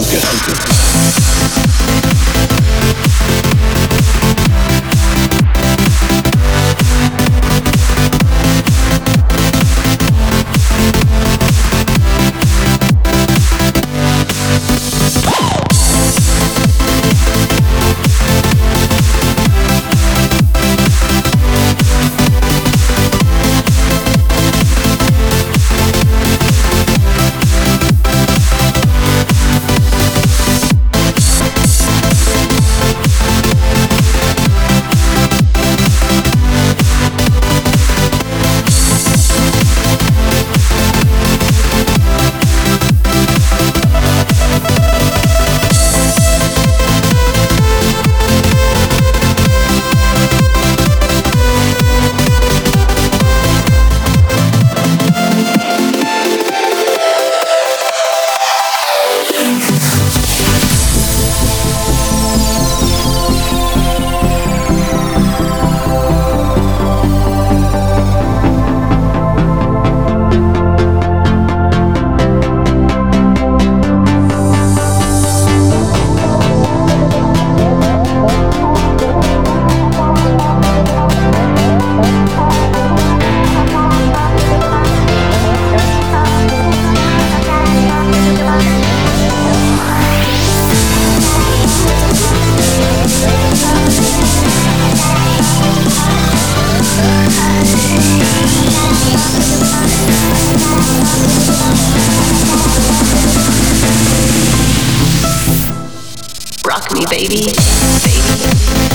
Rock me, baby, baby.